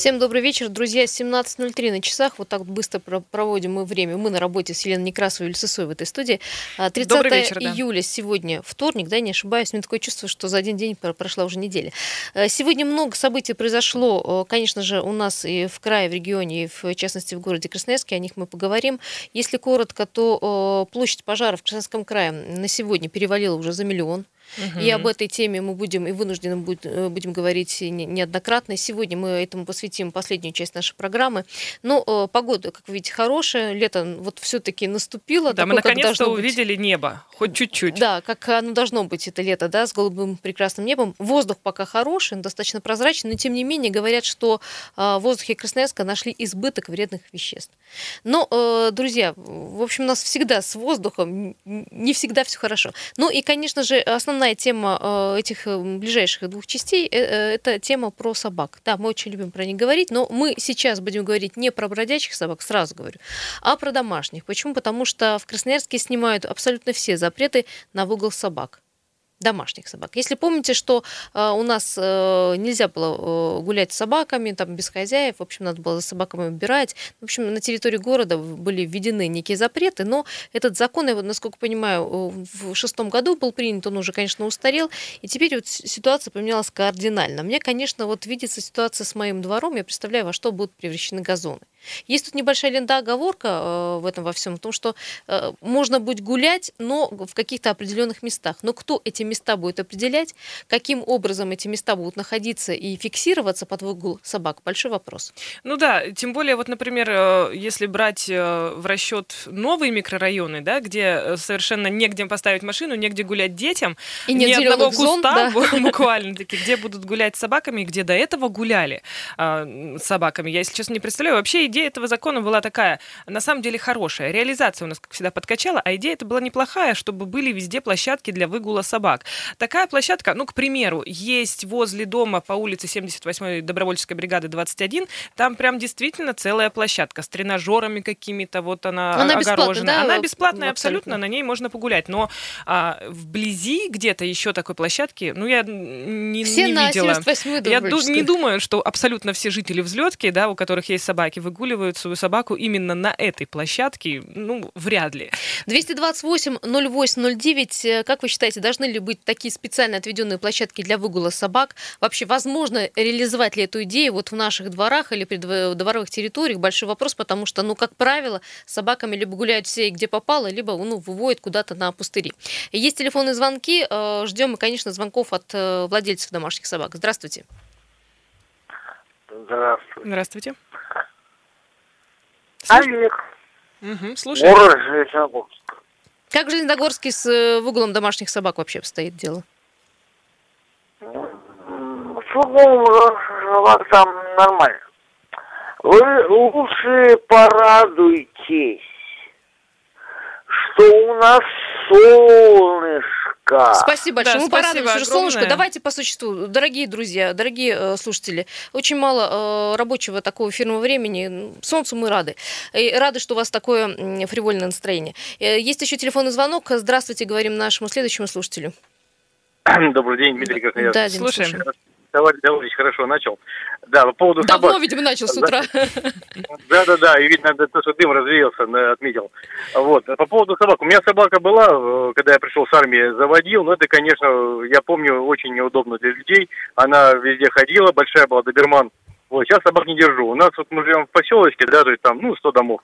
Всем добрый вечер, друзья. 17.03 на часах. Вот так быстро проводим мы время. Мы на работе с Еленой Некрасовой и Лисосой в этой студии. 30 а, вечер, июля да. сегодня вторник, да, не ошибаюсь. У меня такое чувство, что за один день прошла уже неделя. А, сегодня много событий произошло, конечно же, у нас и в крае, в регионе, и в частности в городе Красноярске. О них мы поговорим. Если коротко, то площадь пожаров в Красноярском крае на сегодня перевалила уже за миллион. Угу. И об этой теме мы будем и вынуждены э, будем говорить неоднократно. Сегодня мы этому посвятим последнюю часть нашей программы. Но э, погода, как вы видите, хорошая. Лето вот все-таки наступило. Да, такое, мы наконец-то увидели быть. небо, хоть чуть-чуть. Да, как оно должно быть это лето, да, с голубым прекрасным небом. Воздух пока хороший, достаточно прозрачный, но тем не менее говорят, что э, в воздухе Красноярска нашли избыток вредных веществ. Но, друзья, в общем, у нас всегда с воздухом не всегда все хорошо. Ну и, конечно же, основная основная тема э, этих э, ближайших двух частей э, – это тема про собак. Да, мы очень любим про них говорить, но мы сейчас будем говорить не про бродячих собак, сразу говорю, а про домашних. Почему? Потому что в Красноярске снимают абсолютно все запреты на выгул собак домашних собак. Если помните, что э, у нас э, нельзя было э, гулять с собаками, там без хозяев, в общем, надо было за собаками убирать. В общем, на территории города были введены некие запреты, но этот закон, я, насколько понимаю, в шестом году был принят, он уже, конечно, устарел, и теперь вот ситуация поменялась кардинально. Мне, конечно, вот видится ситуация с моим двором, я представляю, во что будут превращены газоны. Есть тут небольшая лента оговорка э, в этом во всем, в том, что э, можно будет гулять, но в каких-то определенных местах. Но кто эти места будет определять, каким образом эти места будут находиться и фиксироваться под выгул собак, большой вопрос. Ну да, тем более, вот, например, э, если брать в расчет новые микрорайоны, да, где совершенно негде поставить машину, негде гулять детям, и ни одного куста зон, да. буквально таки, где будут гулять с собаками, где до этого гуляли с собаками. Я, если честно, не представляю. Вообще идея этого закона была такая, на самом деле хорошая. Реализация у нас, как всегда, подкачала, а идея это была неплохая, чтобы были везде площадки для выгула собак. Такая площадка, ну, к примеру, есть возле дома по улице 78-й добровольческой бригады 21, там прям действительно целая площадка с тренажерами какими-то, вот она, она огорожена. Да? Она бесплатная абсолютно. абсолютно, на ней можно погулять. Но а, вблизи где-то еще такой площадки, ну, я не, все не видела. Я не думаю, что абсолютно все жители взлетки, да, у которых есть собаки, выгуливают свою собаку именно на этой площадке, ну, вряд ли. 228-08-09, как вы считаете, должны ли быть такие специально отведенные площадки для выгула собак? Вообще, возможно реализовать ли эту идею вот в наших дворах или придворовых территориях? Большой вопрос, потому что, ну, как правило, с собаками либо гуляют все, где попало, либо, ну, выводят куда-то на пустыри. Есть телефонные звонки, э, ждем, конечно, звонков от э, владельцев домашних собак. Здравствуйте. Здравствуйте. Здравствуйте. Олег. Угу, слушай. Город Железногорск. Как в Железногорске с э, выгулом домашних собак вообще обстоит дело? С выгулом собак там нормально. Вы лучше порадуйтесь, что у нас солнышко солнышко. Спасибо большое. Да, Мы порадуемся уже солнышко. Давайте по существу, дорогие друзья, дорогие э, слушатели. Очень мало э, рабочего такого эфирного времени. Солнцу мы рады. И рады, что у вас такое э, фривольное настроение. Э, есть еще телефонный звонок. Здравствуйте, говорим нашему следующему слушателю. Добрый день, Дмитрий Красноярск. Да, слушаем. слушаем. Товарищ Давыдович хорошо начал. Да, по поводу Давно, собак. видимо, начал с утра. Да-да-да, и видно, то, что дым развеялся, отметил. Вот. По поводу собак. У меня собака была, э, когда я пришел с армии, заводил, но это, конечно, я помню, очень неудобно для людей. Она везде ходила, большая была, доберман. Вот, сейчас собак не держу. У нас вот мы живем в поселочке, да, то есть там, ну, 100 домов.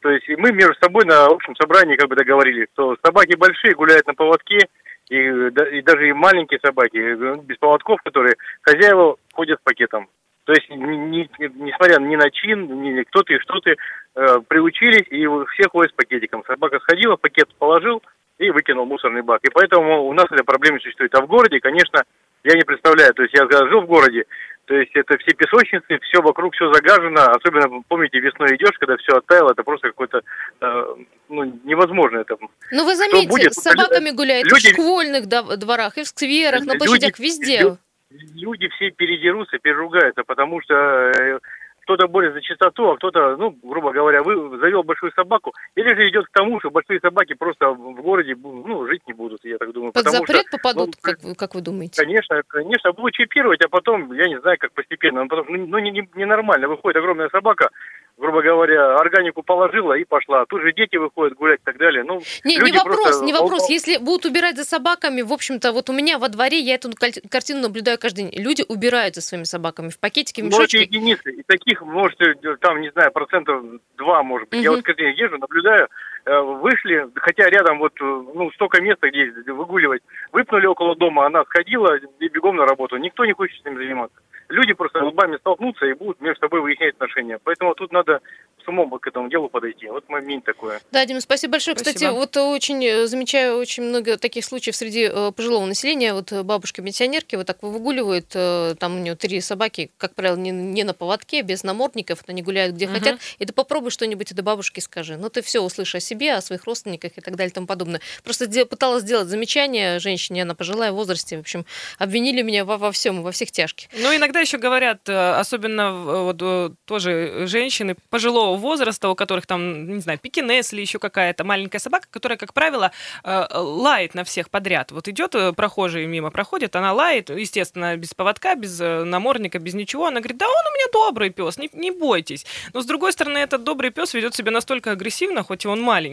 То есть мы между собой на общем собрании как бы договорились, что собаки большие гуляют на поводке, и, и даже и маленькие собаки, э, без поводков, которые хозяева ходят с пакетом. То есть, не, не, несмотря ни на чин, ни кто ты, что ты, э, приучились, и все ходят с пакетиком. Собака сходила, пакет положил и выкинул мусорный бак. И поэтому у нас эта проблема существует. А в городе, конечно, я не представляю. То есть я жил в городе, то есть это все песочницы, все вокруг, все загажено. Особенно, помните, весной идешь, когда все оттаяло, это просто какой-то, э, ну, невозможно это. Ну вы заметьте, будет? с собаками гуляют люди, в школьных дворах, и в скверах, на площадях, люди, везде. Люди все передерутся, переругаются, потому что э, кто-то борется за чистоту, а кто-то, ну, грубо говоря, вы завел большую собаку, или же идет к тому, что большие собаки просто в городе, ну, жить не будут, я так думаю. Под запрет что, попадут, ну, как, как вы думаете? Конечно, конечно, будут чипировать, а потом, я не знаю, как постепенно, но потом, ну, не, не, ненормально, выходит огромная собака, грубо говоря, органику положила и пошла. Тут же дети выходят гулять и так далее. Ну, не, не вопрос, просто... не вопрос. Если будут убирать за собаками, в общем-то, вот у меня во дворе, я эту картину наблюдаю каждый день. Люди убирают за своими собаками в пакетике, в мешочке. Можете единицы. И таких можете, там, не знаю, процентов два, может быть. Угу. Я вот каждый день езжу, наблюдаю, э, вышли, хотя рядом вот, ну, столько места, где выгуливать, выпнули около дома, она сходила и бегом на работу. Никто не хочет с этим заниматься люди просто лбами столкнутся и будут между собой выяснять отношения. Поэтому тут надо с умом к этому делу подойти. Вот мой мнение такое. Да, Дима, спасибо большое. Спасибо. Кстати, вот очень э, замечаю очень много таких случаев среди э, пожилого населения. Вот бабушки-пенсионерки вот так выгуливают, э, там у нее три собаки, как правило, не, не на поводке, без намордников, они гуляют где угу. хотят. И ты попробуй что-нибудь этой бабушке скажи. Ну, ты все услышишь о себе, о своих родственниках и так далее и тому подобное. Просто пыталась сделать замечание женщине, она пожилая в возрасте, в общем, обвинили меня во, во всем, во всех тяжких. Ну, иногда еще говорят, особенно вот тоже женщины пожилого возраста, у которых там, не знаю, пекинес или еще какая-то маленькая собака, которая, как правило, э, лает на всех подряд. Вот идет э, прохожий мимо проходит, она лает, естественно, без поводка, без э, намордника, без ничего. Она говорит, да он у меня добрый пес, не, не бойтесь. Но, с другой стороны, этот добрый пес ведет себя настолько агрессивно, хоть и он маленький,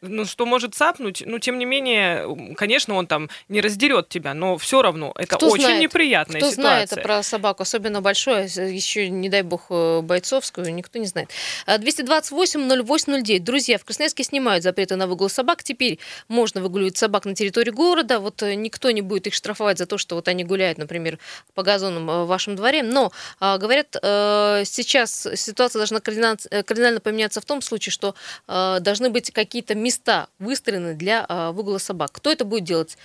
ну, что может цапнуть. Но, тем не менее, конечно, он там не раздерет тебя, но все равно это Кто очень знает? неприятная Кто ситуация. знает про собаку, особенно большое, еще, не дай бог, бойцовскую, никто не знает. 228-08-09. Друзья, в Красноярске снимают запреты на выгул собак. Теперь можно выгуливать собак на территории города. Вот э, никто не будет их штрафовать за то, что вот они гуляют, например, по газонам э, в вашем дворе. Но, а, говорят, э, сейчас ситуация должна кардинально поменяться в том случае, что должны быть какие-то места выстроены для выгула собак. Кто это будет делать?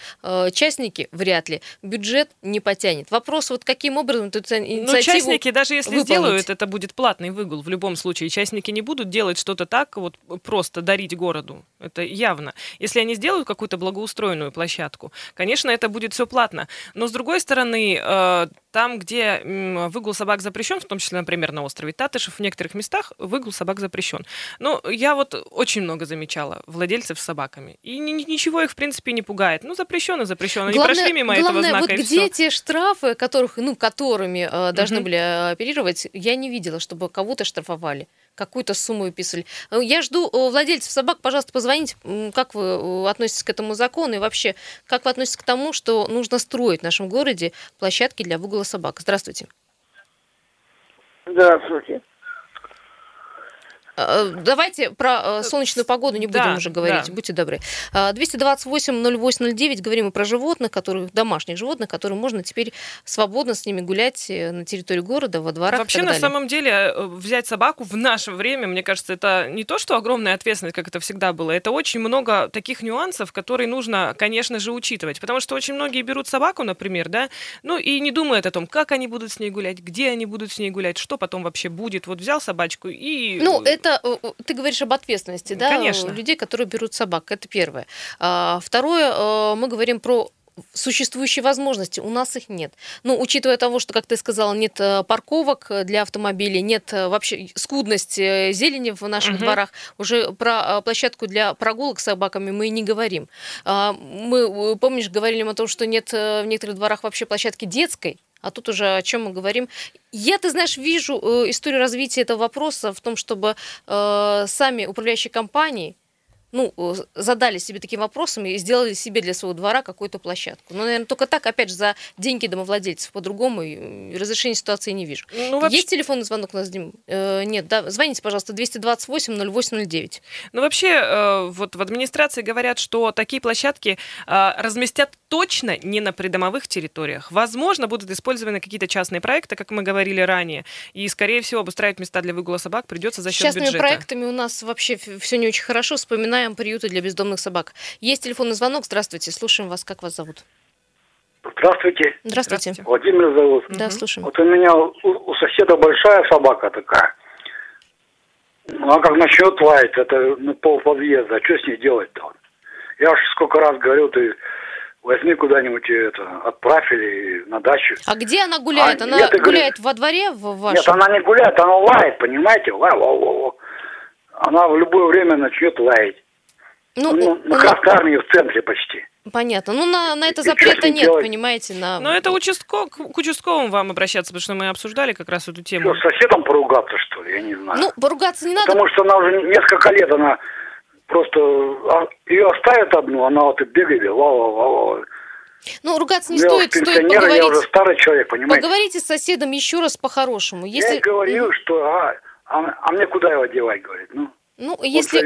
Частники? Вряд ли. Бюджет не потянет. Вопрос, вот каким образом эту ну, инициативу Ну, частники, даже если выполнить? сделают, это будет платный выгул в любом случае. Частники не будут делать что-то так, вот просто дарить городу. Это явно. Если они сделают какую-то благоустроенную площадку, конечно, это будет все платно. Но с другой стороны, э, там, где выгул собак запрещен, в том числе, например, на острове Татышев, в некоторых местах выгул собак запрещен. Но я вот очень много замечала владельцев с собаками. И ничего их, в принципе, не пугает. Ну, запрещено, запрещено. Они прошли мимо главное, этого знака, вот где все. те штрафы, которых, ну, которыми э, должны угу. были э, оперировать, я не видела, чтобы кого-то штрафовали какую-то сумму выписали. Э, я жду э, владельцев собак, пожалуйста, позвоните, как вы относитесь к этому закону и вообще, как вы относитесь к тому, что нужно строить в нашем городе площадки для выгула собак. Здравствуйте. Здравствуйте. Э, давайте про э, солнечную погоду не будем да, уже говорить, да. будьте добры. 228-08-09, говорим мы про животных, которые, домашних животных, которые можно теперь свободно с ними гулять э, на территории города, во дворах Вообще, на самом деле, взять собаку в наше время, мне кажется, это не то, что огромная ответственность, как это всегда было, это очень много таких нюансов, которые нужно, конечно же, учитывать. Потому что очень многие берут собаку, например, да, ну и не думают о том, как они будут с ней гулять, где они будут с ней гулять, что потом вообще будет. Вот взял собачку и... Ну, это это ты говоришь об ответственности, да, Конечно. людей, которые берут собак. Это первое. А, второе, э, мы говорим про существующие возможности, у нас их нет. Ну, учитывая того, что, как ты сказала, нет э, парковок для автомобилей, нет э, вообще скудности зелени в наших угу. дворах, уже про площадку для прогулок с собаками мы и не говорим. А, мы, помнишь, говорили о том, что нет в некоторых дворах вообще площадки детской, а тут уже о чем мы говорим. Я, ты знаешь, вижу э, историю развития этого вопроса в том, чтобы э, сами управляющие компании ну, э, задали себе таким вопросом и сделали себе для своего двора какую-то площадку. Но, наверное, только так, опять же, за деньги домовладельцев. По-другому разрешения ситуации не вижу. Ну, вообще... Есть телефонный звонок у нас, Дим? Э, нет, да. Звоните, пожалуйста, 228-0809. Ну, вообще, э, вот в администрации говорят, что такие площадки э, разместят точно не на придомовых территориях. Возможно, будут использованы какие-то частные проекты, как мы говорили ранее. И, скорее всего, обустраивать места для выгула собак придется за счет Частными бюджета. проектами у нас вообще все не очень хорошо. Вспоминаем приюты для бездомных собак. Есть телефонный звонок. Здравствуйте. Слушаем вас. Как вас зовут? Здравствуйте. Здравствуйте. Владимир зовут. Да, слушаем. Вот у меня у, у соседа большая собака такая. Ну, а как начнет лаять, это ну, пол подъезда. Что с ней делать-то? Я уж сколько раз говорил, ты возьми куда-нибудь это, отправь или на дачу. А где она гуляет? А, она нет, гуляет говорит, во дворе в вашем? Нет, она не гуляет, она лает, понимаете? Ла, ла, ла, ла. Она в любое время начнет лаять. Ну, ну, на ну, Красной Армии в центре почти. Понятно. Ну, на, на это запрета нет, делать? понимаете. На... Но это участко, к участковым вам обращаться, потому что мы обсуждали как раз эту тему. Что, с соседом поругаться, что ли? Я не знаю. Ну, поругаться не надо. Потому что она уже несколько лет, она просто... А, Ее оставят одну, она вот и бегает, ла-ла-ла-ла. Ну, ругаться не я стоит, стоит поговорить. Я уже старый человек, понимаете? Поговорите с соседом еще раз по-хорошему. Если... Я говорю, что а, а, а мне куда его девать, говорит, ну. Ну, если,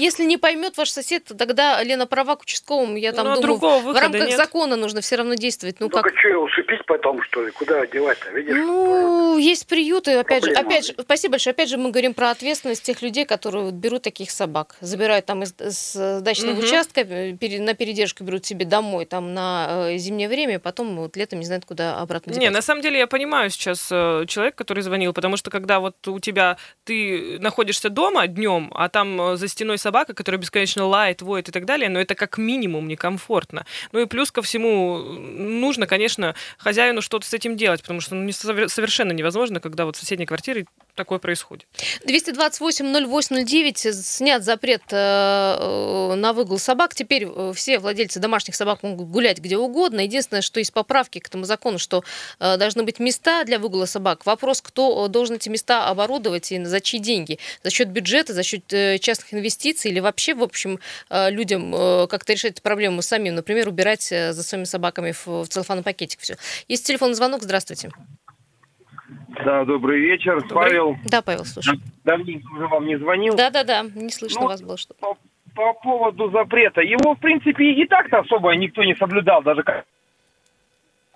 если не поймет ваш сосед, то тогда Лена права к участковому. Я там ну, думаю, в рамках нет. закона нужно все равно действовать. Ну, ну как... что, усыпить потом, что ли? Куда одевать-то, видишь? Ну, есть приюты, опять же, опять же, спасибо большое. Опять же, мы говорим про ответственность тех людей, которые берут таких собак. Забирают там из, из дачного угу. участка, э, на передержку берут себе домой, там на э, зимнее время, потом вот летом не знают, куда обратно девать. Не, на самом деле я понимаю сейчас э, человека, который звонил, потому что когда вот у тебя, ты находишься дома днем, а там за стеной собака, которая бесконечно лает, воет и так далее, но это как минимум некомфортно. Ну и плюс ко всему нужно, конечно, хозяину что-то с этим делать, потому что ну, совершенно невозможно, когда вот в соседней квартире такое происходит. 228-08-09 снят запрет э, э, на выгул собак. Теперь э, все владельцы домашних собак могут гулять где угодно. Единственное, что есть поправки к этому закону, что должны быть места для выгула собак. Вопрос, кто должен эти места оборудовать и за чьи деньги? За счет бюджета, за счет частных инвестиций или вообще, в общем, людям как-то решать эту проблему самим? Например, убирать за своими собаками в целлофанный пакетик все. Есть телефонный звонок. Здравствуйте. Да, добрый вечер, добрый. Павел. Да, Павел, слушай. Давненько уже вам не звонил. Да-да-да, не слышно ну, вас было что по, по поводу запрета. Его, в принципе, и так-то особо никто не соблюдал, даже как...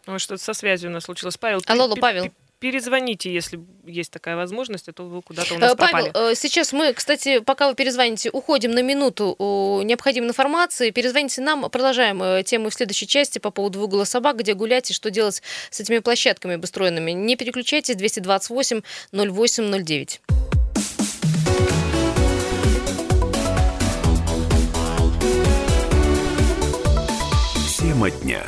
Ой, что-то со связью у нас случилось. Павел, Алло, алло, Павел перезвоните, если есть такая возможность, а то вы куда-то у нас Павел, пропали. Э, сейчас мы, кстати, пока вы перезвоните, уходим на минуту необходимой информации. Перезвоните нам, продолжаем э, тему в следующей части по поводу выгула собак, где гулять и что делать с этими площадками обустроенными. Не переключайтесь, 228 0809. Тема дня.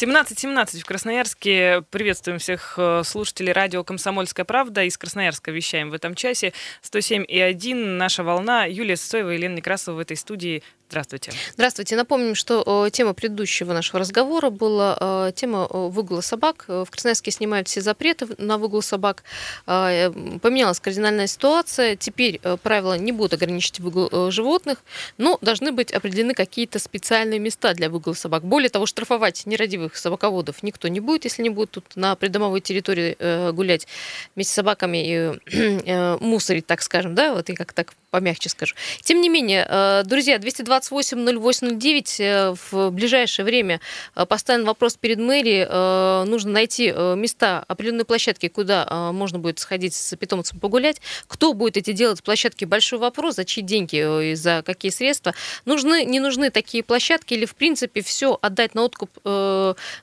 17.17 в Красноярске. Приветствуем всех э, слушателей радио «Комсомольская правда». Из Красноярска вещаем в этом часе. 107,1 наша волна. Юлия Сосоева и Елена Некрасова в этой студии. Здравствуйте. Здравствуйте. Напомним, что э, тема предыдущего нашего разговора была э, тема э, выгула собак. В Красноярске снимают все запреты на выгул собак. Поменялась кардинальная ситуация. Теперь правила не будут ограничить выгул животных, но должны быть определены какие-то специальные места для выгула собак. Более того, штрафовать нерадивых собаководов никто не будет, если не будут тут на придомовой территории гулять вместе с собаками и мусорить, так скажем, да, вот и как так помягче скажу. Тем не менее, друзья, 220 280809 э, в ближайшее время э, поставлен вопрос перед мэрией. Э, нужно найти места, определенные площадки, куда можно будет сходить с питомцем погулять. Кто будет эти делать площадки? Большой вопрос. За чьи деньги и за какие средства? Нужны, не нужны такие площадки или, в принципе, все отдать на откуп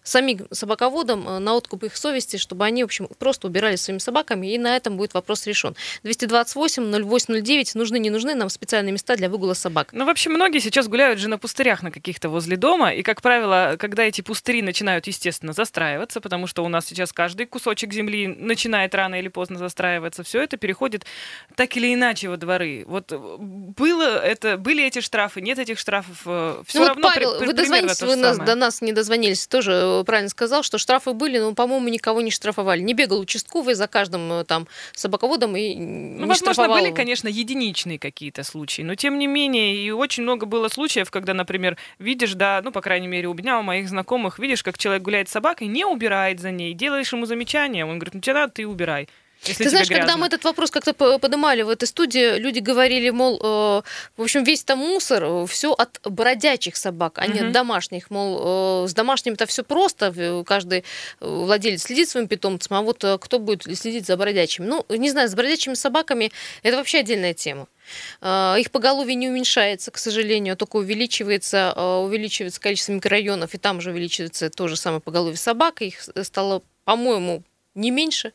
самим собаководам, на откуп их совести, чтобы они, в общем, просто убирали своими собаками, и на этом будет вопрос решен. 228-0809. Нужны, не нужны нам специальные места для выгула собак. Ну, вообще, многие сейчас гуляют же на пустырях на каких-то возле дома, и, как правило, когда эти пустыри начинают, естественно, застраиваться, потому что у нас сейчас каждый кусочек земли начинает рано или поздно застраиваться, все это переходит так или иначе во дворы. Вот было это, были эти штрафы, нет этих штрафов, э, все ну, равно вот, Павел, при, вы дозвонились, вы нас, до нас не дозвонились, тоже э, правильно сказал, что штрафы были, но, по-моему, никого не штрафовали. Не бегал участковый за каждым э, там собаководом и ну, не возможно, штрафовал. были, конечно, единичные какие-то случаи, но тем не менее, и очень много было было случаев, когда, например, видишь, да, ну, по крайней мере, у меня, у моих знакомых, видишь, как человек гуляет с собакой, не убирает за ней, делаешь ему замечание, он говорит, ну, тебе надо, ты убирай. Если Ты знаешь, грязно. когда мы этот вопрос как-то поднимали в этой студии, люди говорили, мол, э, в общем, весь там мусор, э, все от бродячих собак, а не от домашних. Мол, э, с домашними-то все просто, каждый владелец следит своим питомцем, а вот э, кто будет следить за бродячими? Ну, не знаю, с бродячими собаками это вообще отдельная тема. Э, их поголовье не уменьшается, к сожалению, а только увеличивается, э, увеличивается количество микрорайонов, и там же увеличивается то же самое поголовье собак. Их стало, по-моему, не меньше.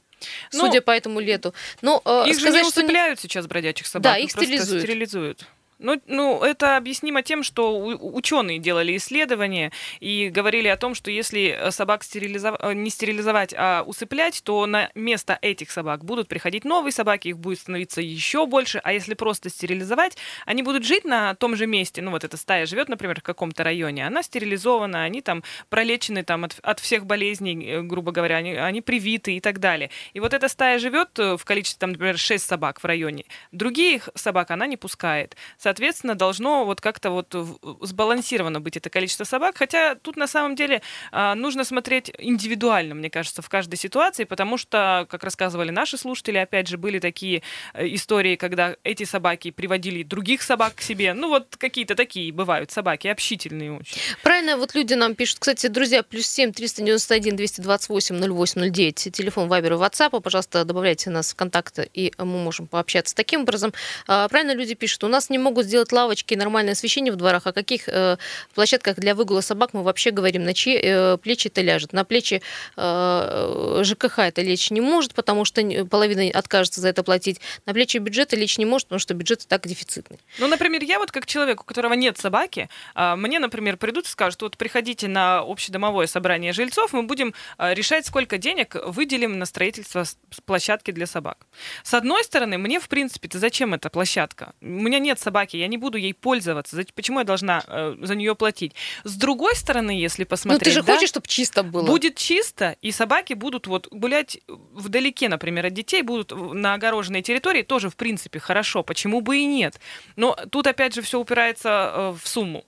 Ну, судя по этому лету. Но, их сказать, же не усыпляют что... сейчас бродячих собак. Да, их стерилизуют. стерилизуют. Ну, ну, это объяснимо тем, что ученые делали исследования и говорили о том, что если собак стерилизов... Э, не стерилизовать, а усыплять, то на место этих собак будут приходить новые собаки, их будет становиться еще больше, а если просто стерилизовать, они будут жить на том же месте, ну вот эта стая живет, например, в каком-то районе, она стерилизована, они там пролечены там от, от всех болезней, э, грубо говоря, они, они привиты и так далее. И вот эта стая живет э, в количестве, там, например, 6 собак в районе, других собак она не пускает. соответственно, должно вот как-то вот сбалансировано быть это количество собак. Хотя тут на самом деле а, нужно смотреть индивидуально, мне кажется, в каждой ситуации, потому что, как рассказывали наши слушатели, опять же, были такие э, истории, когда эти собаки приводили других собак к себе. Ну вот какие-то такие бывают собаки, общительные очень. Правильно, вот люди нам пишут. Кстати, друзья, плюс 7 391 228 0809, телефон Вайбера, WhatsApp, пожалуйста, добавляйте нас в контакты, и мы можем пообщаться таким образом. А, правильно люди пишут, у нас не могут могут сделать лавочки и нормальное освещение в дворах, о каких э, площадках для выгула собак мы вообще говорим, на чьи э, плечи это ляжет. На плечи э, ЖКХ это лечь не может, потому что половина откажется за это платить. На плечи бюджета лечь не может, потому что бюджет и так дефицитный. Ну, например, я вот как человек, у которого нет собаки, э, мне, например, придут и скажут, вот приходите на общедомовое собрание жильцов, мы будем э, решать, сколько денег выделим на строительство площадки для собак. С одной стороны, мне, в принципе, зачем эта площадка? У меня нет собаки, собаки, я не буду ей пользоваться. Почему я должна э, за нее платить? С другой стороны, если посмотреть... Ну ты же да, хочешь, чтобы чисто было. Будет чисто, и собаки будут вот гулять вдалеке, например, от детей, будут на огороженной территории, тоже, в принципе, хорошо. Почему бы и нет? Но тут, опять же, все упирается э, в сумму.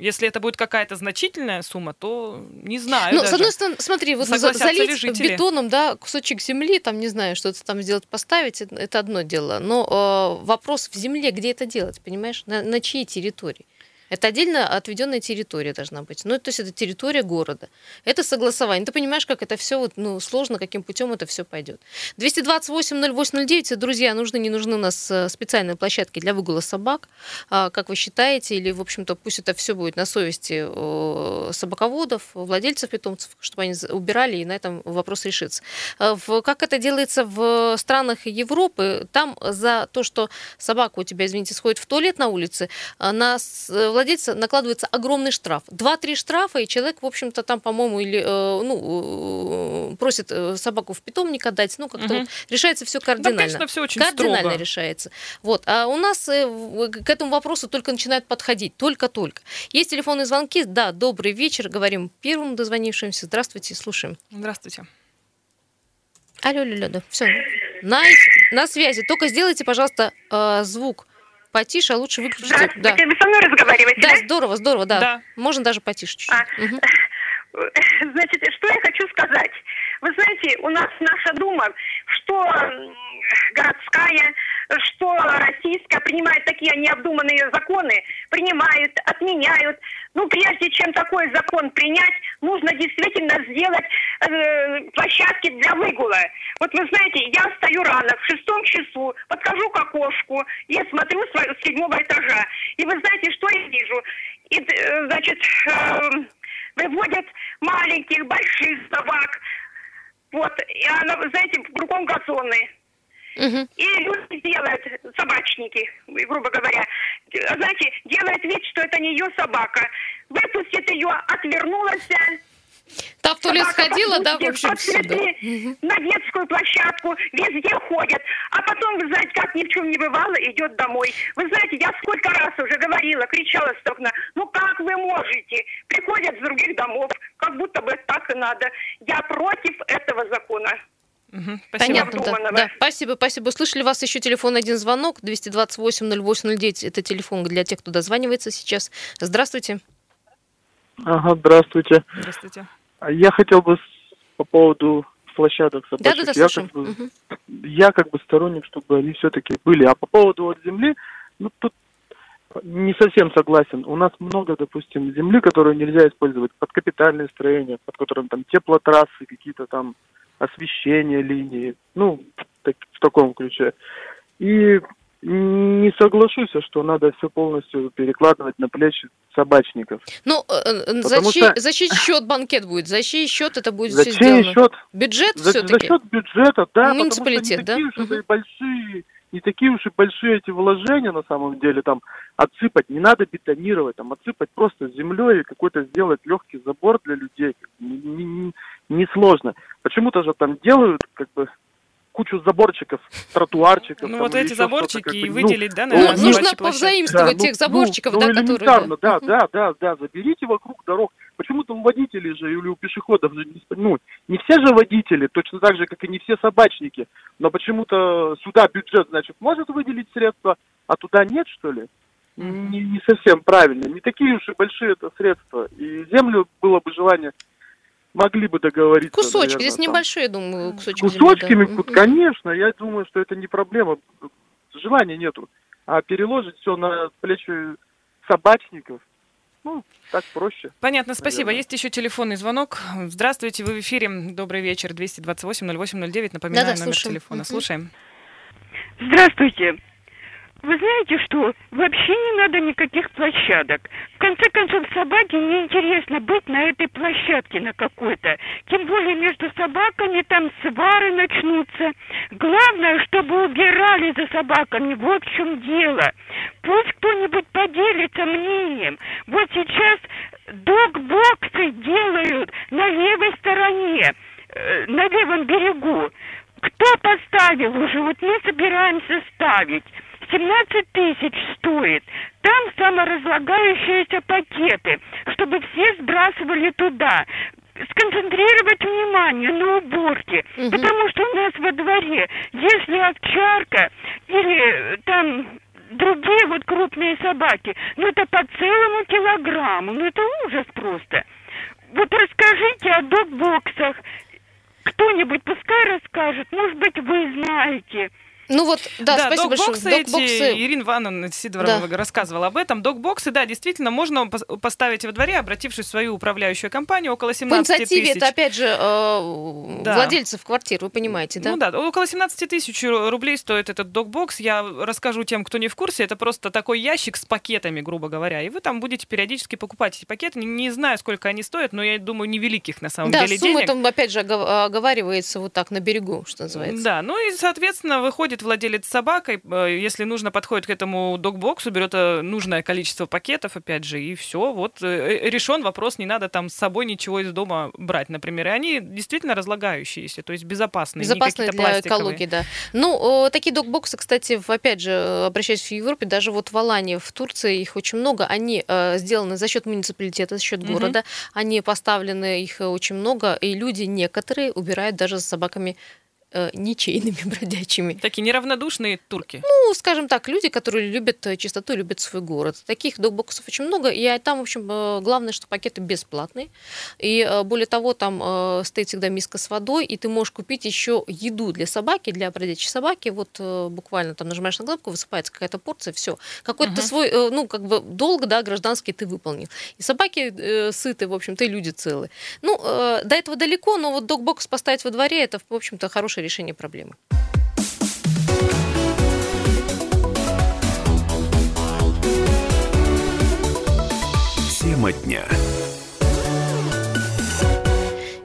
Если это будет какая-то значительная сумма, то не знаю. Ну, с одной стороны, смотри, вот залить бетоном, да, кусочек земли, там, не знаю, что-то там сделать, поставить, это одно дело. Но э, вопрос в земле, где это делать, понимаешь? На, на чьей территории? Это отдельно отведенная территория должна быть. Ну, то есть это территория города. Это согласование. Ты понимаешь, как это все вот, ну, сложно, каким путем это все пойдет. 228-08-09, друзья, нужны, не нужны у нас э, специальные площадки для выгула собак. А, как вы считаете? Или, в общем-то, пусть это все будет на совести собаководов, владельцев питомцев, чтобы они убирали, и на этом вопрос решится. А, как это делается в странах Европы, там за то, что собака у тебя, извините, сходит в туалет на улице, а, на владельца накладывается огромный штраф. Два-три штрафа, и человек, в общем-то, там, по-моему, или э, ну, э, просит э, собаку в питомник отдать. Ну, как-то угу. вот решается все кардинально. Да, конечно, все очень кардинально строго. решается. Вот. А у нас к этому вопросу только начинают подходить. Только-только. Есть телефонные звонки. Да, добрый вечер. Говорим первым дозвонившимся. Здравствуйте, слушаем. Здравствуйте. Алло, алло, алло. Все. На, на связи. Только сделайте, пожалуйста, звук потише, а лучше выключите. Да. Вы со мной разговариваете, да? Да, здорово, здорово, да. да. Можно даже потише чуть-чуть. А. Угу. Значит, что я хочу сказать. Вы знаете, у нас наша Дума, что городская, что российская, принимает такие необдуманные законы, принимают, отменяют. Ну, прежде чем такой закон принять, нужно действительно сделать э, площадки для выгула. Вот вы знаете, я встаю рано, в шестом часу, подхожу к окошку, я смотрю с седьмого этажа. И вы знаете, что я вижу? И, э, значит, э, выводят маленьких, больших собак. Вот, и она, знаете, кругом газоны. Угу. И люди делают, собачники, грубо говоря, знаете, делают вид, что это не ее собака. Выпустит ее, отвернулась, Та в туалет сходила, да, в общем, сюда. На детскую площадку, везде ходят. А потом, вы знаете, как ни в чем не бывало, идет домой. Вы знаете, я сколько раз уже говорила, кричала с окна, ну как вы можете? Приходят с других домов, как будто бы так и надо. Я против этого закона. Угу, спасибо. Понятно, да, да. Спасибо, спасибо. Услышали вас еще телефон один звонок 228-0809. Это телефон для тех, кто дозванивается сейчас. Здравствуйте. Ага, здравствуйте. Здравствуйте. А я хотел бы по поводу площадок собачьих. Да, да, да, я, как бы, угу. я как бы сторонник, чтобы они все-таки были. А по поводу вот земли, ну тут не совсем согласен. У нас много, допустим, земли, которую нельзя использовать под капитальные строения, под которым там теплотрассы, какие-то там освещение линии, ну, так, в таком ключе. И не соглашусь, что надо все полностью перекладывать на плечи собачников. Ну, э, э, за чей, что... за чей счет банкет будет? За чей счет это будет за все чей сделано? Счет? Бюджет за, все-таки? За счет бюджета, да. Муниципалитет, потому что они да? такие, угу. большие не такие уж и большие эти вложения на самом деле, там отсыпать, не надо бетонировать, там отсыпать просто землей и какой-то сделать легкий забор для людей. Не, не, не сложно. Почему-то же там делают как бы кучу заборчиков, тротуарчиков. Ну вот эти заборчики как бы, и ну, выделить, да, на ну, Нужно повзаимствовать да, тех ну, заборчиков, ну, да, ну, которые... Да, да, да, да, заберите вокруг дорог. Почему-то у водителей же или у пешеходов же, ну, не все же водители, точно так же, как и не все собачники, но почему-то сюда бюджет, значит, может выделить средства, а туда нет, что ли? Не, не совсем правильно. Не такие уж и большие это средства. И землю было бы желание могли бы договориться. Кусочки, наверное, здесь там. небольшие, думаю, кусочки. Кусочками, земли, да. конечно, я думаю, что это не проблема. Желания нету. А переложить все на плечи собачников, ну, так проще. Понятно, спасибо. Наверное. Есть еще телефонный звонок. Здравствуйте, вы в эфире. Добрый вечер. 228-08-09. Напоминаю да -да, номер слушаем. телефона. Слушаем. Здравствуйте. Вы знаете что? Вообще не надо никаких площадок. В конце концов, собаке неинтересно быть на этой площадке на какой-то. Тем более между собаками там свары начнутся. Главное, чтобы убирали за собаками. Вот в чем дело. Пусть кто-нибудь поделится мнением. Вот сейчас док-боксы делают на левой стороне, э, на левом берегу. Кто поставил уже? Вот мы собираемся ставить. 17 тысяч стоит. Там саморазлагающиеся пакеты, чтобы все сбрасывали туда сконцентрировать внимание на уборке, угу. потому что у нас во дворе, если овчарка или там другие вот крупные собаки, ну это по целому килограмму, ну это ужас просто. Вот расскажите о док-боксах. Кто-нибудь пускай расскажет, может быть, вы знаете. Ну вот, да, да спасибо док-боксы большое. Док-боксы... Ирина Ивановна Сидорова да. рассказывала об этом. Док-боксы, да, действительно, можно поставить во дворе, обратившись в свою управляющую компанию, около 17 тысяч. По инициативе это, опять же, э, да. владельцев квартир, вы понимаете, да? Ну да, около 17 тысяч рублей стоит этот док-бокс. Я расскажу тем, кто не в курсе, это просто такой ящик с пакетами, грубо говоря, и вы там будете периодически покупать эти пакеты. Не, не знаю, сколько они стоят, но я думаю, невеликих на самом да, деле сумма денег. там, опять же, оговаривается вот так на берегу, что называется. Да, ну и, соответственно, выходит владелец собак, собакой, э, если нужно, подходит к этому докбоксу, берет э, нужное количество пакетов, опять же, и все. Вот э, решен вопрос, не надо там с собой ничего из дома брать, например. И они действительно разлагающиеся, то есть безопасные. Безопасные для пластиковые. экологии, да. Ну, такие докбоксы, кстати, опять же, обращаясь в Европе, даже вот в Алании, в Турции их очень много. Они сделаны за счет муниципалитета, за счет города. Угу. Они поставлены, их очень много, и люди некоторые убирают даже за собаками э, ничейными бродячими. Такие неравнодушные турки. Ну, скажем так, люди, которые любят э, чистоту, любят свой город. Таких докбоксов очень много. И там, в общем, э, главное, что пакеты бесплатные. И э, более того, там стоит всегда миска с водой, и ты можешь купить еще еду для собаки, для бродячей собаки. Вот буквально там нажимаешь на кнопку, высыпается какая-то порция, все. Какой-то uh-huh. свой, ну, как бы долг, да, гражданский ты выполнил. И собаки э, сыты, в общем-то, и люди целы. Ну, э, до этого далеко, но вот докбокс поставить во дворе, это, в общем-то, хороший хорошее решение проблемы. Тема дня.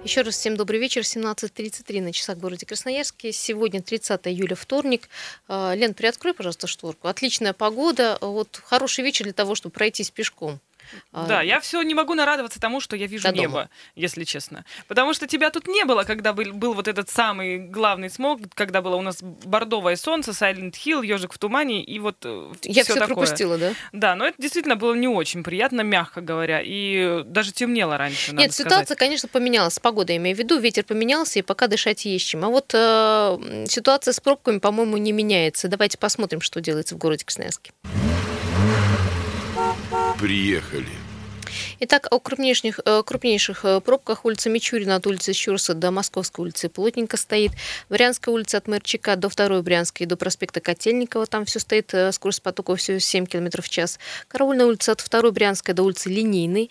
Еще раз всем добрый вечер. 17.33 на часах в городе Красноярске. Сегодня 30 июля, вторник. А, Лен, приоткрой, пожалуйста, шторку. Отличная погода. Вот хороший вечер для того, чтобы пройтись пешком. А, да, я все не могу нарадоваться тому, что я вижу небо, дома. если честно. Потому что тебя тут не было, когда был, был вот этот самый главный смог, когда было у нас бордовое солнце, Silent Hill, ежик в тумане и вот э, Я все, все такое. пропустила, да? Да, но это действительно было не очень приятно, мягко говоря, и даже темнело раньше. Нет, ситуация, сказать. конечно, поменялась. Погода, я имею в виду, ветер поменялся, и пока дышать есть чем. А вот э, ситуация с пробками, по-моему, не меняется. Давайте посмотрим, что делается в городе Красноярске. Приехали. Итак, о крупнейших, э, крупнейших э, пробках улица Мичурина от улицы Щурса до Московской улицы плотненько стоит. Брянская улица от Мерчика до второй Брянской до проспекта Котельникова. Там все стоит, э, скорость потока всего 7 км в час. Караульная улица от второй Брянской до улицы Линейной.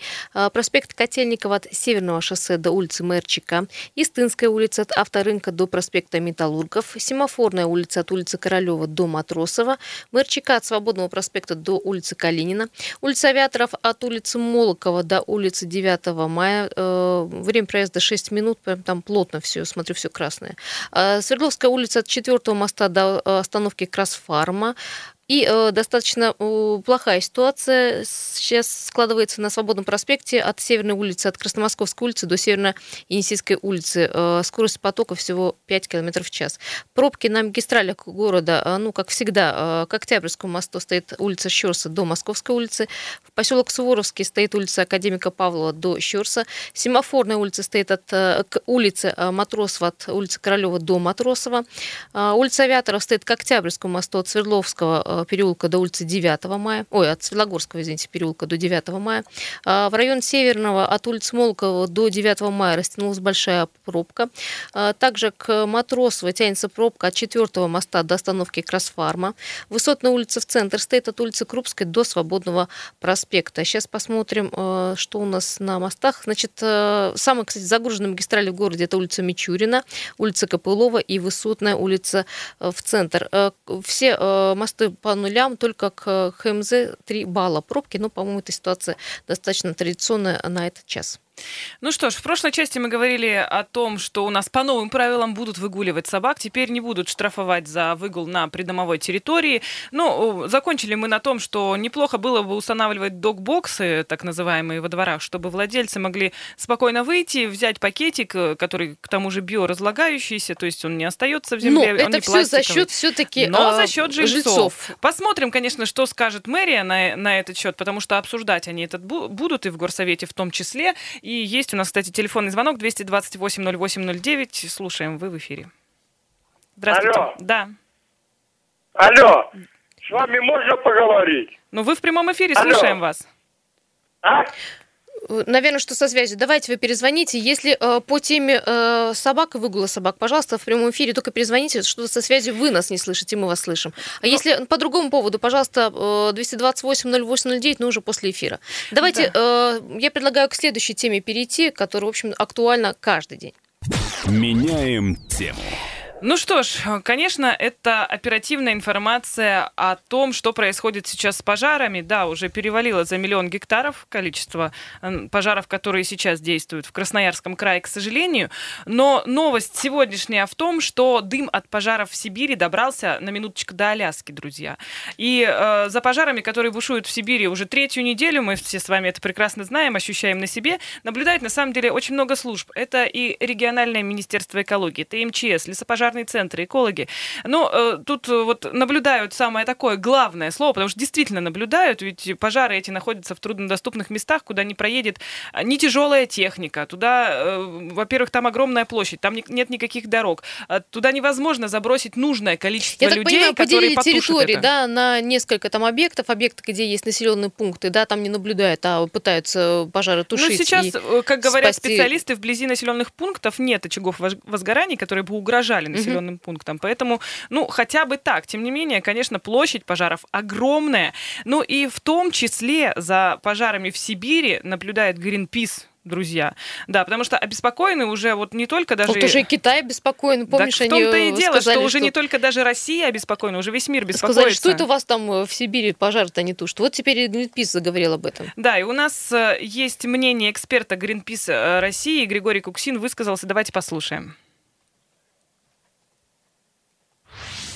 Проспект Котельникова от Северного шоссе до улицы Мерчика. Истынская улица от Авторынка до проспекта Металлургов. Семафорная улица от улицы Королева до Матросова. Мерчика от Свободного проспекта до улицы Калинина. Улица Авиаторов от улицы Мол Молокова до улицы 9 мая. Э, время проезда 6 минут, прям там плотно все, смотрю, все красное. Э, Свердловская улица от 4 моста до остановки Красфарма. И э, достаточно э, плохая ситуация сейчас складывается на Свободном проспекте от Северной улицы, от Красномосковской улицы до Северно-Енисейской улицы. Э, скорость потока всего 5 км в час. Пробки на магистралях города, э, ну, как всегда, э, к Октябрьскому мосту стоит улица Щерса до Московской улицы. В поселок Суворовский стоит улица Академика Павлова до Щерса. Семафорная улица стоит от э, к э, Матросова, от улицы Королева до Матросова. Э, улица Авиаторов стоит к Октябрьскому мосту от Свердловского Э, переулка до улицы 9 мая, ой, от Светлогорского, извините, переулка до 9 мая. А, в район Северного от улицы Молокова до 9 мая растянулась большая пробка. А, также к Матросово тянется пробка от 4 моста до остановки Красфарма. Высотная улица в центр стоит от улицы Крупской до Свободного проспекта. Сейчас посмотрим, э, что у нас на мостах. Значит, э, самая, кстати, загруженная магистраль в городе это улица Мичурина, улица Копылова и Высотная улица в центр. Все мосты по нулям, только к ХМЗ 3 балла пробки. Но, по-моему, эта ситуация достаточно традиционная на этот час. Ну что ж, в прошлой части мы говорили о том, что у нас по новым правилам будут выгуливать собак. Теперь не будут штрафовать за выгул на придомовой территории. Ну, закончили мы на том, что неплохо было бы устанавливать док-боксы, так называемые, во дворах, чтобы владельцы могли спокойно выйти, взять пакетик, э, который к тому же биоразлагающийся, то есть он не остается в земле, Но это все за счет все-таки Но а, за счет жильцов. жильцов. Посмотрим, конечно, что скажет мэрия на, на этот счет, потому что обсуждать они этот будут и в горсовете в том числе. И есть у нас, кстати, телефонный звонок 228-08-09. Слушаем, вы в эфире. Здравствуйте. Алло. Да. Алло. С вами можно поговорить? Ну, вы в прямом эфире, Алло. слушаем вас. А? Наверное, что со связью. Давайте вы перезвоните. Если э, по теме э, собак и выгула собак, пожалуйста, в прямом эфире только перезвоните, что со связью вы нас не слышите, мы вас слышим. А ну, если по другому поводу, пожалуйста, э, 228-08-09, но уже после эфира. Давайте, да. э, я предлагаю к следующей теме перейти, которая, в общем, актуальна каждый день. Меняем тему. Ну что ж, конечно, это оперативная информация о том, что происходит сейчас с пожарами. Да, уже перевалило за миллион гектаров количество пожаров, которые сейчас действуют в Красноярском крае, к сожалению. Но новость сегодняшняя в том, что дым от пожаров в Сибири добрался на минуточку до Аляски, друзья. И э, за пожарами, которые бушуют в Сибири уже третью неделю, мы все с вами это прекрасно знаем, ощущаем на себе, наблюдает на самом деле очень много служб. Это и региональное министерство экологии, это МЧС, лесопожарные ветеринарные центры, экологи. Но э, тут э, вот наблюдают самое такое главное слово, потому что действительно наблюдают, ведь пожары эти находятся в труднодоступных местах, куда не проедет а, ни тяжелая техника. Туда, э, во-первых, там огромная площадь, там не, нет никаких дорог. А туда невозможно забросить нужное количество Я людей, так понимаю, которые поделили территории, это. да, на несколько там объектов, объекты, где есть населенные пункты, да, там не наблюдают, а пытаются пожары ну, тушить. Ну, сейчас, э, как говорят спасти... специалисты, вблизи населенных пунктов нет очагов возгораний, которые бы угрожали населенным пунктам. Поэтому, ну, хотя бы так. Тем не менее, конечно, площадь пожаров огромная. Ну и в том числе за пожарами в Сибири наблюдает Greenpeace друзья. Да, потому что обеспокоены уже вот не только даже... Вот уже Китай обеспокоен, помнишь, так в том-то и дело, сказали, что уже не только даже Россия обеспокоена, уже весь мир беспокоится. Сказали, что это у вас там э, в Сибири пожар-то не тушит. Вот теперь Гринпис заговорил об этом. Да, и у нас э, есть мнение эксперта Гринпис э, России, Григорий Куксин высказался. Давайте послушаем.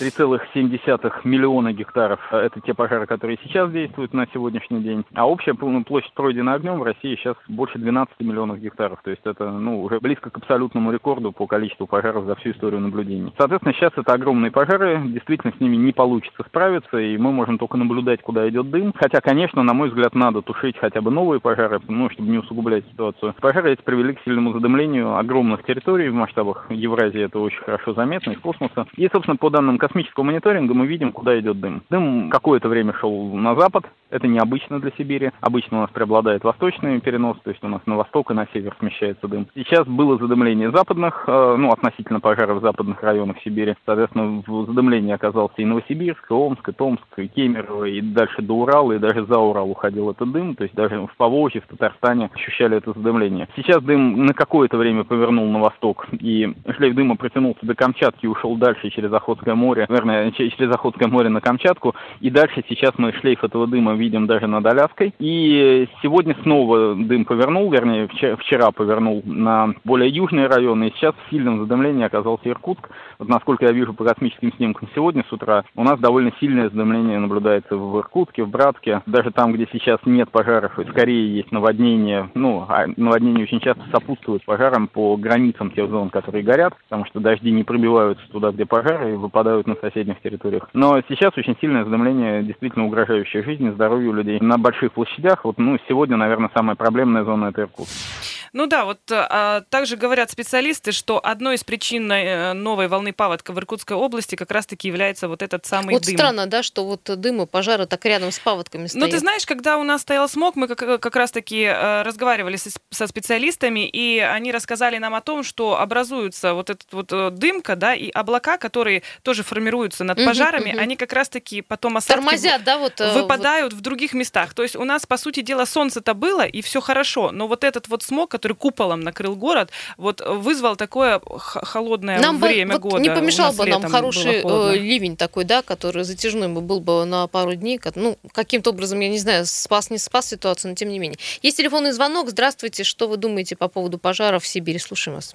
3,7 миллиона гектаров – это те пожары, которые сейчас действуют на сегодняшний день. А общая площадь пройденная огнем в России сейчас больше 12 миллионов гектаров. То есть это ну, уже близко к абсолютному рекорду по количеству пожаров за всю историю наблюдений. Соответственно, сейчас это огромные пожары, действительно с ними не получится справиться, и мы можем только наблюдать, куда идет дым. Хотя, конечно, на мой взгляд, надо тушить хотя бы новые пожары, ну, чтобы не усугублять ситуацию. Пожары эти привели к сильному задымлению огромных территорий в масштабах Евразии, это очень хорошо заметно, из космоса. И, собственно, по данным космического мониторинга мы видим, куда идет дым. Дым какое-то время шел на запад, это необычно для Сибири. Обычно у нас преобладает восточный перенос, то есть у нас на восток и на север смещается дым. Сейчас было задымление западных, э, ну, относительно пожаров в западных районах Сибири. Соответственно, в задымлении оказался и Новосибирск, и Омск, и Томск, и Кемерово, и дальше до Урала, и даже за Урал уходил этот дым. То есть даже в Поволжье, в Татарстане ощущали это задымление. Сейчас дым на какое-то время повернул на восток, и шлейф дыма протянулся до Камчатки и ушел дальше через Охотское море море, наверное, через Охотское море на Камчатку. И дальше сейчас мы шлейф этого дыма видим даже над Аляской. И сегодня снова дым повернул, вернее, вчера повернул на более южные районы. И сейчас в сильном задымлении оказался Иркутск. Вот насколько я вижу по космическим снимкам сегодня с утра, у нас довольно сильное задымление наблюдается в Иркутске, в Братске. Даже там, где сейчас нет пожаров, и скорее есть наводнение. Ну, а наводнение очень часто сопутствует пожарам по границам тех зон, которые горят, потому что дожди не пробиваются туда, где пожары, и выпадают на соседних территориях. Но сейчас очень сильное задымление, действительно угрожающее жизни, здоровью людей на больших площадях. Вот, ну, сегодня, наверное, самая проблемная зона это Иркутск. Ну да, вот а, также говорят специалисты, что одной из причин э, новой волны паводка в Иркутской области как раз-таки является вот этот самый вот дым. Вот странно, да, что вот дым и пожары так рядом с паводками стоят. Ну ты знаешь, когда у нас стоял смог, мы как, как раз-таки э, разговаривали со, со специалистами, и они рассказали нам о том, что образуется вот этот вот э, дымка, да, и облака, которые тоже формируются над пожарами, угу. они как раз-таки потом осадки Тормозят, да, вот, выпадают вот... в других местах. То есть у нас, по сути дела, солнце-то было, и все хорошо, но вот этот вот смог, который куполом накрыл город, вот вызвал такое холодное нам время бы, года. Вот не помешал бы нам хороший э, ливень такой, да, который затяжной был бы на пару дней. Ну, каким-то образом, я не знаю, спас, не спас ситуацию, но тем не менее. Есть телефонный звонок. Здравствуйте. Что вы думаете по поводу пожаров в Сибири? Слушаем вас.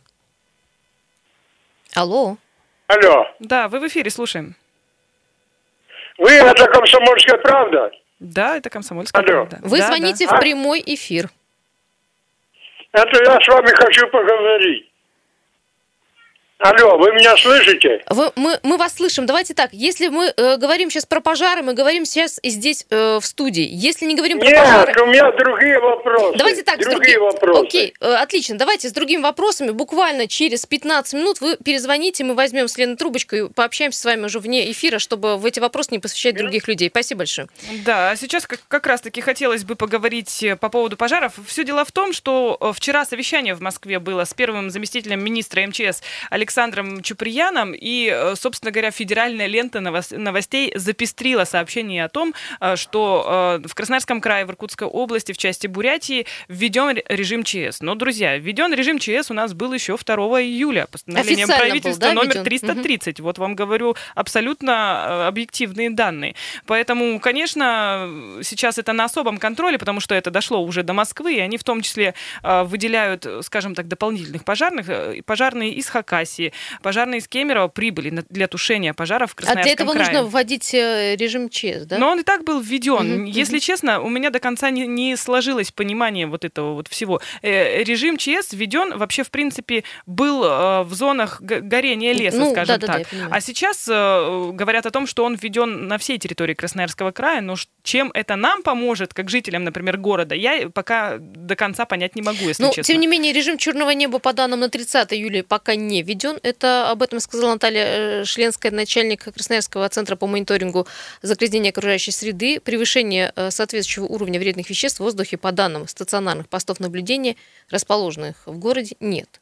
Алло. Алло. Да, вы в эфире, слушаем. Вы это комсомольская правда? Да, это комсомольская Алло. правда. Вы да, звоните да. в прямой эфир. Это я с вами хочу поговорить. Алло, вы меня слышите? Вы, мы, мы вас слышим. Давайте так, если мы э, говорим сейчас про пожары, мы говорим сейчас здесь э, в студии. Если не говорим про Нет, пожары... Нет, у меня другие вопросы. Давайте так, другие други... вопросы. Окей, э, отлично. Давайте с другими вопросами. Буквально через 15 минут вы перезвоните, мы возьмем с Леной трубочку и пообщаемся с вами уже вне эфира, чтобы в эти вопросы не посвящать других людей. Спасибо большое. Да, а сейчас как, как раз-таки хотелось бы поговорить э, по поводу пожаров. Все дело в том, что э, вчера совещание в Москве было с первым заместителем министра МЧС Александром Чуприяном и, э, собственно говоря, федеральная лента новостей запестрила сообщение о том, э, что э, в Красноярском крае, в Иркутской области, в части Бурятии введен режим ЧС. Но, друзья, введен режим ЧС у нас был еще 2 июля постановлением Официально правительства был, да, номер 330. Угу. Вот вам говорю абсолютно объективные данные. Поэтому, конечно, сейчас это на особом контроле, потому что это дошло уже до Москвы, и они в том числе выделяют, скажем так, дополнительных пожарных, пожарные из Хакасии, пожарные из Кемерово прибыли для тушения пожаров в Красноярском крае. А для этого крае. нужно вводить э, режим ЧС, да? Но он и так был введен. Угу, Если угу. честно, у меня до конца не, не сложилось понимание вот этого вот всего. Э, режим ЧС введен вообще, в принципе, был э, в зонах горения леса, ну, скажем да, так. Да, а сейчас говорят о том, что он введен на всей территории Красноярского края, но чем это нам поможет, как жителям, например, города, я пока до конца понять не могу, если ну, честно. Тем не менее, режим черного неба по данным на 30 июля пока не введен. Это об этом сказала Наталья э, Шленская, начальник Красноярского центра по мониторингу загрязнения окружающей среды. Превышение э, соответствующего уровня вредных веществ в воздухе по данным стационарных постов наблюдения, расположенных в городе, нет.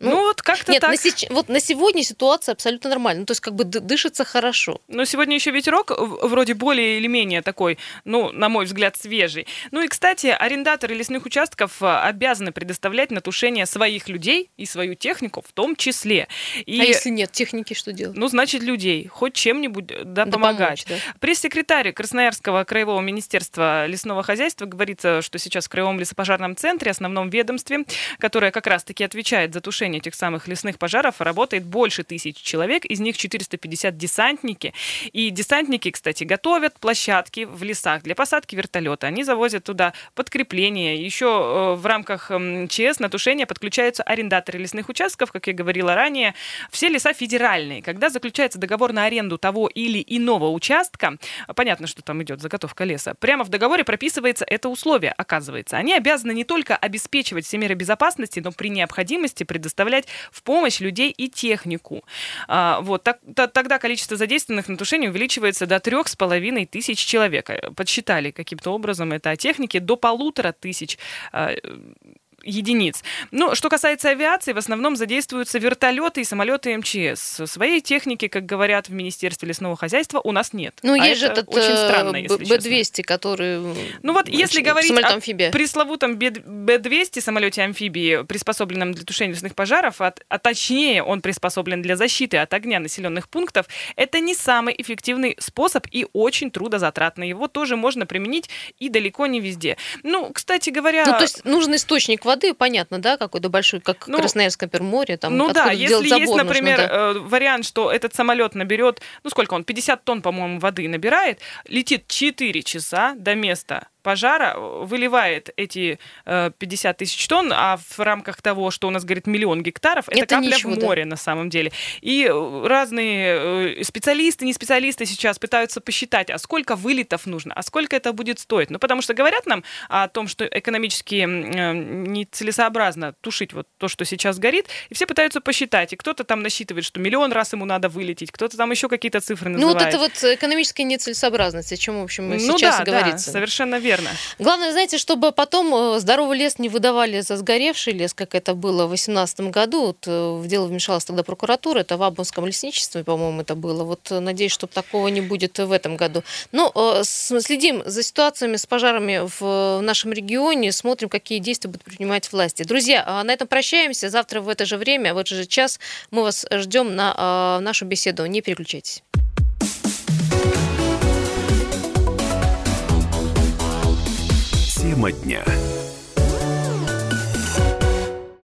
Ну, ну вот как-то нет, так. На сеч... Вот на сегодня ситуация абсолютно нормальная. Ну, то есть как бы дышится хорошо. Но сегодня еще ветерок вроде более или менее такой, ну, на мой взгляд, свежий. Ну и, кстати, арендаторы лесных участков а, обязаны предоставлять на тушение своих людей и свою технику в том числе. И... А если нет техники, что делать? Ну, значит, людей. Хоть чем-нибудь да, да помогать. Помочь, да. Пресс-секретарь Красноярского краевого министерства лесного хозяйства говорится, что сейчас в Краевом лесопожарном центре, основном ведомстве, которое как раз-таки отвечает за тушение тушения этих самых лесных пожаров работает больше тысяч человек, из них 450 десантники. И десантники, кстати, готовят площадки в лесах для посадки вертолета. Они завозят туда подкрепление. Еще э, в рамках ЧС на тушение подключаются арендаторы лесных участков, как я говорила ранее. Все леса федеральные. Когда заключается договор на аренду того или иного участка, понятно, что там идет заготовка леса, прямо в договоре прописывается это условие, оказывается. Они обязаны не только обеспечивать все меры безопасности, но при необходимости предоставлять предоставлять в помощь людей и технику. А, вот, так, та, тогда количество задействованных на тушении увеличивается до трех с половиной тысяч человек. Подсчитали каким-то образом это о технике до полутора тысяч а, единиц. Ну, что касается авиации, в основном задействуются вертолеты и самолеты МЧС. Своей техники, как говорят в Министерстве лесного хозяйства, у нас нет. Ну, а есть же этот очень странно, э, Б-200, который... Ну вот, если говорить о пресловутом Б-200 самолете-амфибии, приспособленном для тушения лесных пожаров, а, а точнее он приспособлен для защиты от огня населенных пунктов, это не самый эффективный способ и очень трудозатратный. Его тоже можно применить и далеко не везде. Ну, кстати говоря... Ну, то есть нужен источник воды, понятно, да, какой-то большой, как ну, Красноярское море, там Ну да, если есть, например, нужно, да? Э, вариант, что этот самолет наберет, ну сколько он, 50 тонн, по-моему, воды набирает, летит 4 часа до места пожара выливает эти э, 50 тысяч тонн, а в рамках того, что у нас, говорит, миллион гектаров, это, это капля ничего, в море да. на самом деле. И э, разные э, специалисты, не специалисты сейчас пытаются посчитать, а сколько вылетов нужно, а сколько это будет стоить. Ну, потому что говорят нам о том, что экономически э, нецелесообразно тушить вот то, что сейчас горит, и все пытаются посчитать. И кто-то там насчитывает, что миллион раз ему надо вылететь, кто-то там еще какие-то цифры называет. Ну, вот это вот экономическая нецелесообразность, о чем, в общем, ну, сейчас да, и говорится. Да, совершенно верно верно. Главное, знаете, чтобы потом э, здоровый лес не выдавали за сгоревший лес, как это было в 2018 году. Вот э, в дело вмешалась тогда прокуратура, это в Абунском лесничестве, по-моему, это было. Вот э, надеюсь, что такого не будет в этом году. Но следим за ситуациями с пожарами в нашем регионе, смотрим, какие действия будут принимать власти. Друзья, а на этом прощаемся. Завтра в это же время, в этот же час мы вас ждем на нашу беседу. Не переключайтесь. Тема дня.